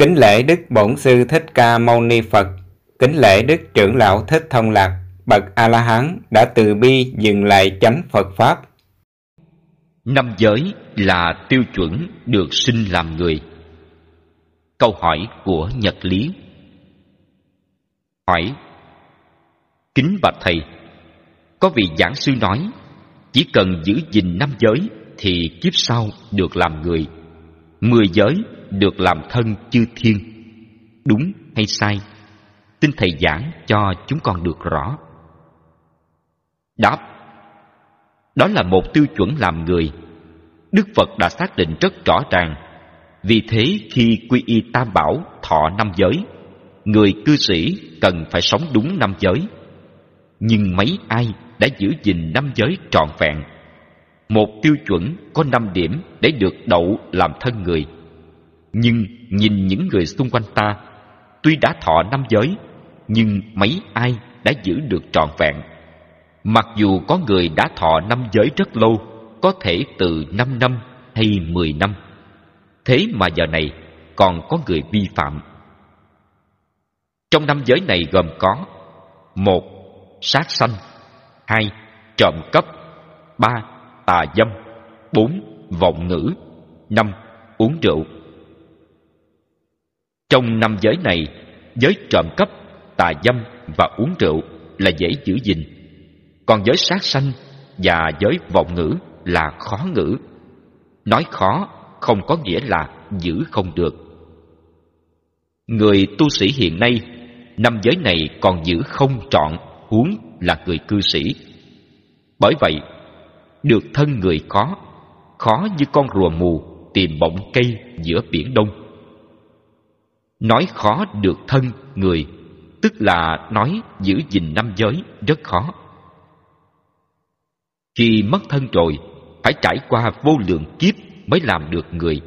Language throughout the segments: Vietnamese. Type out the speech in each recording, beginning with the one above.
Kính lễ Đức Bổn Sư Thích Ca Mâu Ni Phật, kính lễ Đức Trưởng Lão Thích Thông Lạc, bậc A-la-hán đã từ bi dừng lại chánh Phật Pháp. Năm giới là tiêu chuẩn được sinh làm người. Câu hỏi của Nhật Lý Hỏi Kính bạch Thầy, có vị giảng sư nói chỉ cần giữ gìn năm giới thì kiếp sau được làm người mười giới được làm thân chư thiên. Đúng hay sai? Xin thầy giảng cho chúng con được rõ. Đáp. Đó là một tiêu chuẩn làm người. Đức phật đã xác định rất rõ ràng. Vì thế khi quy y tam bảo thọ năm giới, người cư sĩ cần phải sống đúng năm giới. Nhưng mấy ai đã giữ gìn năm giới trọn vẹn? Một tiêu chuẩn có năm điểm để được đậu làm thân người nhưng nhìn những người xung quanh ta, tuy đã thọ năm giới, nhưng mấy ai đã giữ được trọn vẹn. Mặc dù có người đã thọ năm giới rất lâu, có thể từ năm năm hay mười năm. Thế mà giờ này còn có người vi phạm. Trong năm giới này gồm có, một, sát sanh, hai, trộm cắp, ba, tà dâm, bốn, vọng ngữ, năm, uống rượu trong năm giới này, giới trộm cắp, tà dâm và uống rượu là dễ giữ gìn. Còn giới sát sanh và giới vọng ngữ là khó ngữ. Nói khó không có nghĩa là giữ không được. Người tu sĩ hiện nay, năm giới này còn giữ không trọn huống là người cư sĩ. Bởi vậy, được thân người khó khó như con rùa mù tìm bọng cây giữa biển đông nói khó được thân người, tức là nói giữ gìn năm giới rất khó. Khi mất thân rồi, phải trải qua vô lượng kiếp mới làm được người.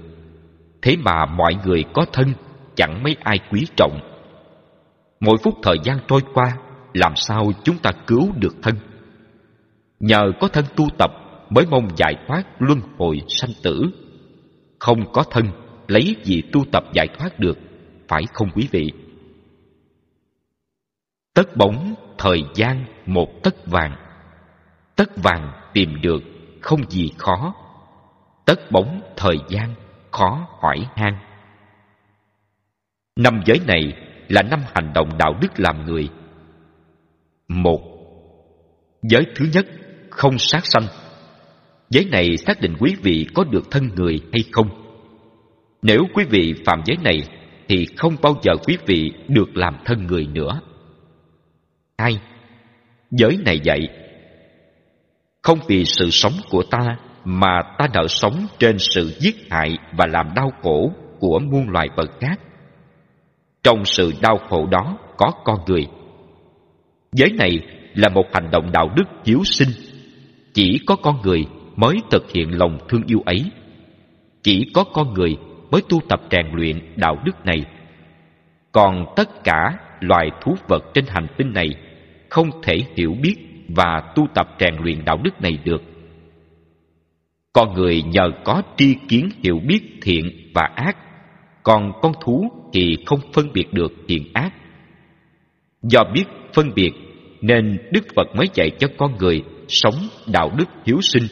Thế mà mọi người có thân, chẳng mấy ai quý trọng. Mỗi phút thời gian trôi qua, làm sao chúng ta cứu được thân? Nhờ có thân tu tập mới mong giải thoát luân hồi sanh tử. Không có thân, lấy gì tu tập giải thoát được? Phải không quý vị? Tất bóng thời gian một tất vàng. Tất vàng tìm được không gì khó. Tất bóng thời gian khó hỏi han. Năm giới này là năm hành động đạo đức làm người. Một. Giới thứ nhất, không sát sanh. Giới này xác định quý vị có được thân người hay không? Nếu quý vị phạm giới này thì không bao giờ quý vị được làm thân người nữa. Hai giới này dạy, không vì sự sống của ta mà ta nợ sống trên sự giết hại và làm đau khổ của muôn loài vật khác. Trong sự đau khổ đó có con người. Giới này là một hành động đạo đức hiếu sinh. Chỉ có con người mới thực hiện lòng thương yêu ấy. Chỉ có con người mới tu tập rèn luyện đạo đức này. Còn tất cả loài thú vật trên hành tinh này không thể hiểu biết và tu tập rèn luyện đạo đức này được. Con người nhờ có tri kiến hiểu biết thiện và ác, còn con thú thì không phân biệt được thiện ác. Do biết phân biệt nên đức phật mới dạy cho con người sống đạo đức hiếu sinh.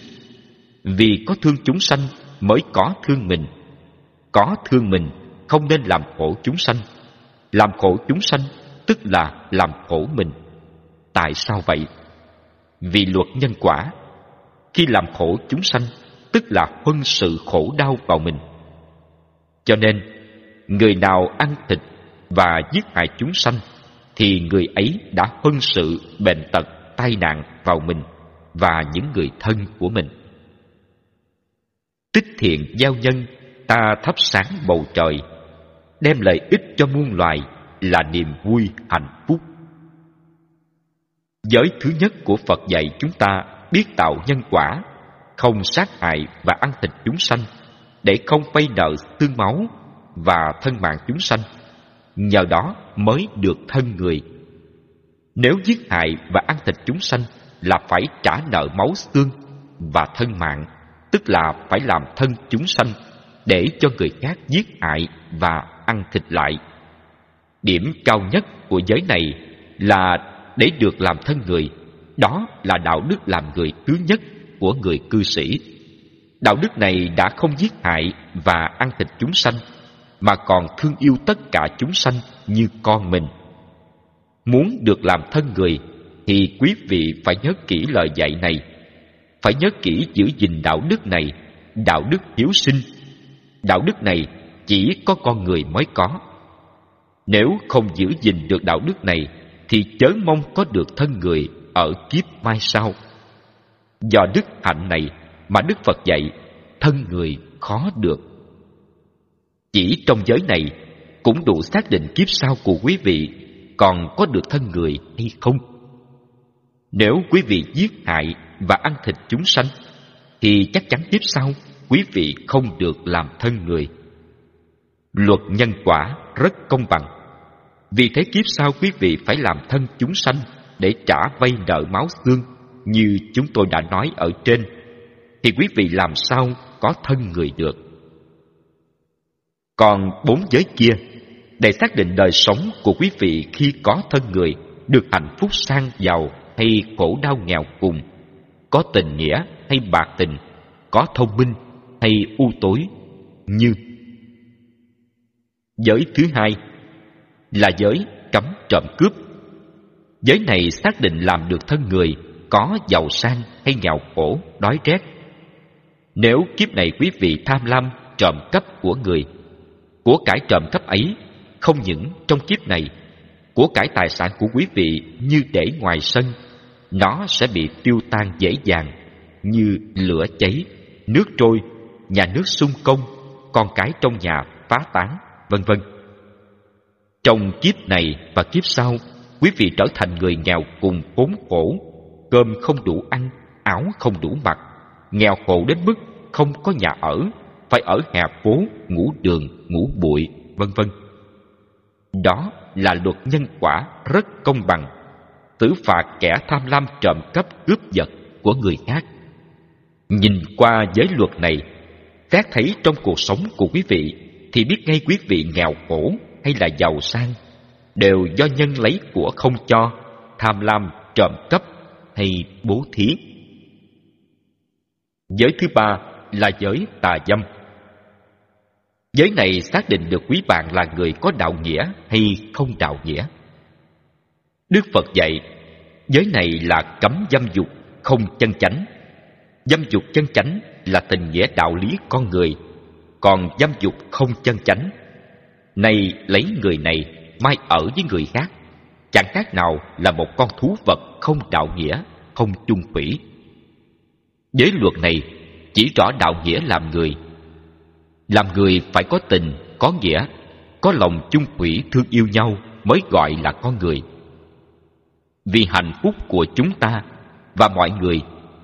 Vì có thương chúng sanh mới có thương mình có thương mình, không nên làm khổ chúng sanh. Làm khổ chúng sanh tức là làm khổ mình. Tại sao vậy? Vì luật nhân quả. Khi làm khổ chúng sanh tức là huân sự khổ đau vào mình. Cho nên, người nào ăn thịt và giết hại chúng sanh thì người ấy đã huân sự bệnh tật, tai nạn vào mình và những người thân của mình. Tích thiện giao nhân ta thắp sáng bầu trời, đem lợi ích cho muôn loài là niềm vui hạnh phúc. Giới thứ nhất của phật dạy chúng ta biết tạo nhân quả, không sát hại và ăn thịt chúng sanh, để không vay nợ tương máu và thân mạng chúng sanh, nhờ đó mới được thân người. Nếu giết hại và ăn thịt chúng sanh là phải trả nợ máu xương và thân mạng, tức là phải làm thân chúng sanh để cho người khác giết hại và ăn thịt lại. Điểm cao nhất của giới này là để được làm thân người, đó là đạo đức làm người thứ nhất của người cư sĩ. Đạo đức này đã không giết hại và ăn thịt chúng sanh, mà còn thương yêu tất cả chúng sanh như con mình. Muốn được làm thân người thì quý vị phải nhớ kỹ lời dạy này. Phải nhớ kỹ giữ gìn đạo đức này, đạo đức hiếu sinh. Đạo đức này chỉ có con người mới có. Nếu không giữ gìn được đạo đức này thì chớ mong có được thân người ở kiếp mai sau. Do đức hạnh này mà Đức Phật dạy thân người khó được. Chỉ trong giới này cũng đủ xác định kiếp sau của quý vị còn có được thân người hay không. Nếu quý vị giết hại và ăn thịt chúng sanh, thì chắc chắn kiếp sau quý vị không được làm thân người. Luật nhân quả rất công bằng. Vì thế kiếp sau quý vị phải làm thân chúng sanh để trả vay nợ máu xương như chúng tôi đã nói ở trên, thì quý vị làm sao có thân người được. Còn bốn giới kia, để xác định đời sống của quý vị khi có thân người được hạnh phúc sang giàu hay khổ đau nghèo cùng, có tình nghĩa hay bạc tình, có thông minh hay u tối, như Giới thứ hai là giới cấm trộm cướp. Giới này xác định làm được thân người có giàu sang hay nghèo khổ, đói rét. Nếu kiếp này quý vị tham lam trộm cắp của người, của cải trộm cắp ấy không những trong kiếp này, của cải tài sản của quý vị như để ngoài sân, nó sẽ bị tiêu tan dễ dàng như lửa cháy, nước trôi, nhà nước sung công, con cái trong nhà phá tán, vân vân. Trong kiếp này và kiếp sau, quý vị trở thành người nghèo cùng khốn khổ, cơm không đủ ăn, áo không đủ mặc, nghèo khổ đến mức không có nhà ở, phải ở hè phố, ngủ đường, ngủ bụi, vân vân. Đó là luật nhân quả rất công bằng, tử phạt kẻ tham lam trộm cắp cướp giật của người khác. Nhìn qua giới luật này, xét thấy trong cuộc sống của quý vị thì biết ngay quý vị nghèo khổ hay là giàu sang đều do nhân lấy của không cho, tham lam, trộm cắp hay bố thí. Giới thứ ba là giới tà dâm. Giới này xác định được quý bạn là người có đạo nghĩa hay không đạo nghĩa. Đức Phật dạy, giới này là cấm dâm dục, không chân chánh. Dâm dục chân chánh là tình nghĩa đạo lý con người, còn dâm dục không chân chánh. nay lấy người này mai ở với người khác, chẳng khác nào là một con thú vật không đạo nghĩa, không chung thủy. Giới luật này chỉ rõ đạo nghĩa làm người làm người phải có tình có nghĩa có lòng chung thủy thương yêu nhau mới gọi là con người vì hạnh phúc của chúng ta và mọi người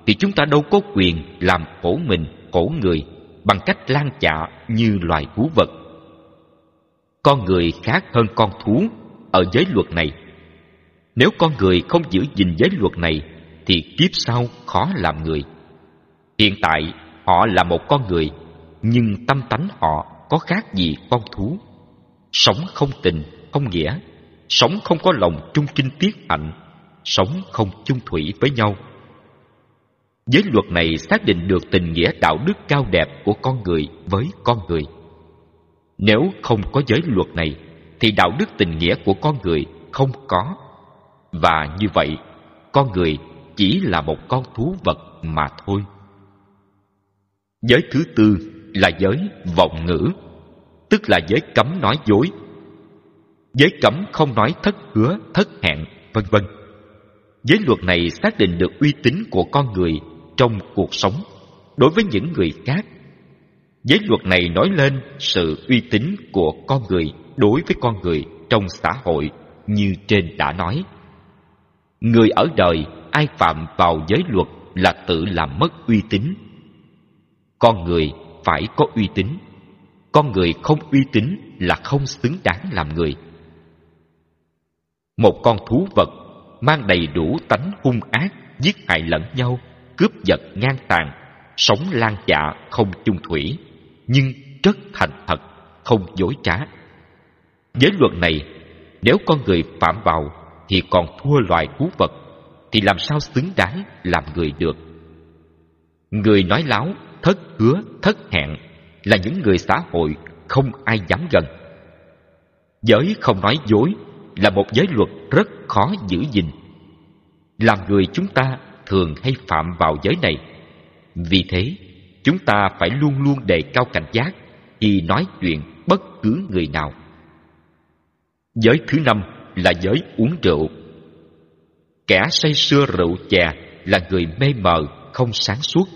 thì chúng ta đâu có quyền làm khổ mình, khổ người bằng cách lan chạ như loài thú vật. Con người khác hơn con thú ở giới luật này. Nếu con người không giữ gìn giới luật này, thì kiếp sau khó làm người. Hiện tại, họ là một con người, nhưng tâm tánh họ có khác gì con thú. Sống không tình, không nghĩa, sống không có lòng trung kinh tiết hạnh, sống không chung thủy với nhau giới luật này xác định được tình nghĩa đạo đức cao đẹp của con người với con người. Nếu không có giới luật này, thì đạo đức tình nghĩa của con người không có. Và như vậy, con người chỉ là một con thú vật mà thôi. Giới thứ tư là giới vọng ngữ, tức là giới cấm nói dối. Giới cấm không nói thất hứa, thất hẹn, vân vân. Giới luật này xác định được uy tín của con người trong cuộc sống. Đối với những người khác, giới luật này nói lên sự uy tín của con người đối với con người trong xã hội như trên đã nói. Người ở đời ai phạm vào giới luật là tự làm mất uy tín. Con người phải có uy tín. Con người không uy tín là không xứng đáng làm người. Một con thú vật mang đầy đủ tánh hung ác giết hại lẫn nhau cướp giật ngang tàn, sống lan dạ không chung thủy, nhưng rất thành thật, không dối trá. Giới luật này, nếu con người phạm vào thì còn thua loài thú vật, thì làm sao xứng đáng làm người được? Người nói láo, thất hứa, thất hẹn là những người xã hội không ai dám gần. Giới không nói dối là một giới luật rất khó giữ gìn. Làm người chúng ta thường hay phạm vào giới này. Vì thế, chúng ta phải luôn luôn đề cao cảnh giác khi nói chuyện bất cứ người nào. Giới thứ năm là giới uống rượu. Kẻ say sưa rượu chè là người mê mờ, không sáng suốt.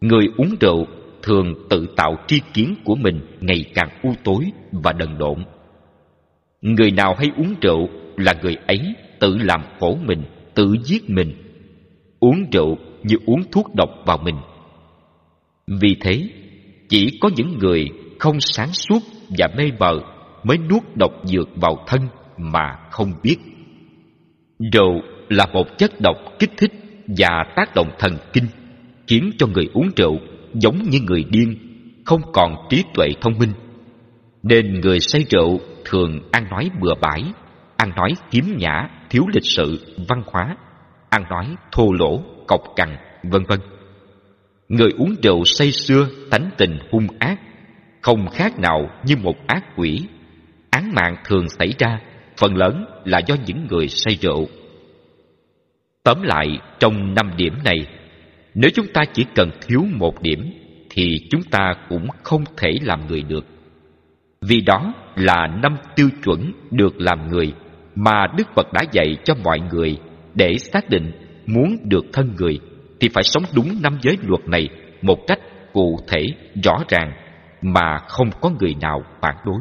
Người uống rượu thường tự tạo tri kiến của mình ngày càng u tối và đần độn. Người nào hay uống rượu là người ấy tự làm khổ mình, tự giết mình uống rượu như uống thuốc độc vào mình. Vì thế, chỉ có những người không sáng suốt và mê mờ mới nuốt độc dược vào thân mà không biết. Rượu là một chất độc kích thích và tác động thần kinh, khiến cho người uống rượu giống như người điên, không còn trí tuệ thông minh. Nên người say rượu thường ăn nói bừa bãi, ăn nói kiếm nhã, thiếu lịch sự, văn hóa ăn nói, thô lỗ cộc cằn, vân vân. Người uống rượu say xưa tánh tình hung ác, không khác nào như một ác quỷ. Án mạng thường xảy ra, phần lớn là do những người say rượu. Tóm lại, trong năm điểm này, nếu chúng ta chỉ cần thiếu một điểm, thì chúng ta cũng không thể làm người được. Vì đó là năm tiêu chuẩn được làm người mà đức phật đã dạy cho mọi người để xác định muốn được thân người thì phải sống đúng năm giới luật này một cách cụ thể, rõ ràng mà không có người nào phản đối.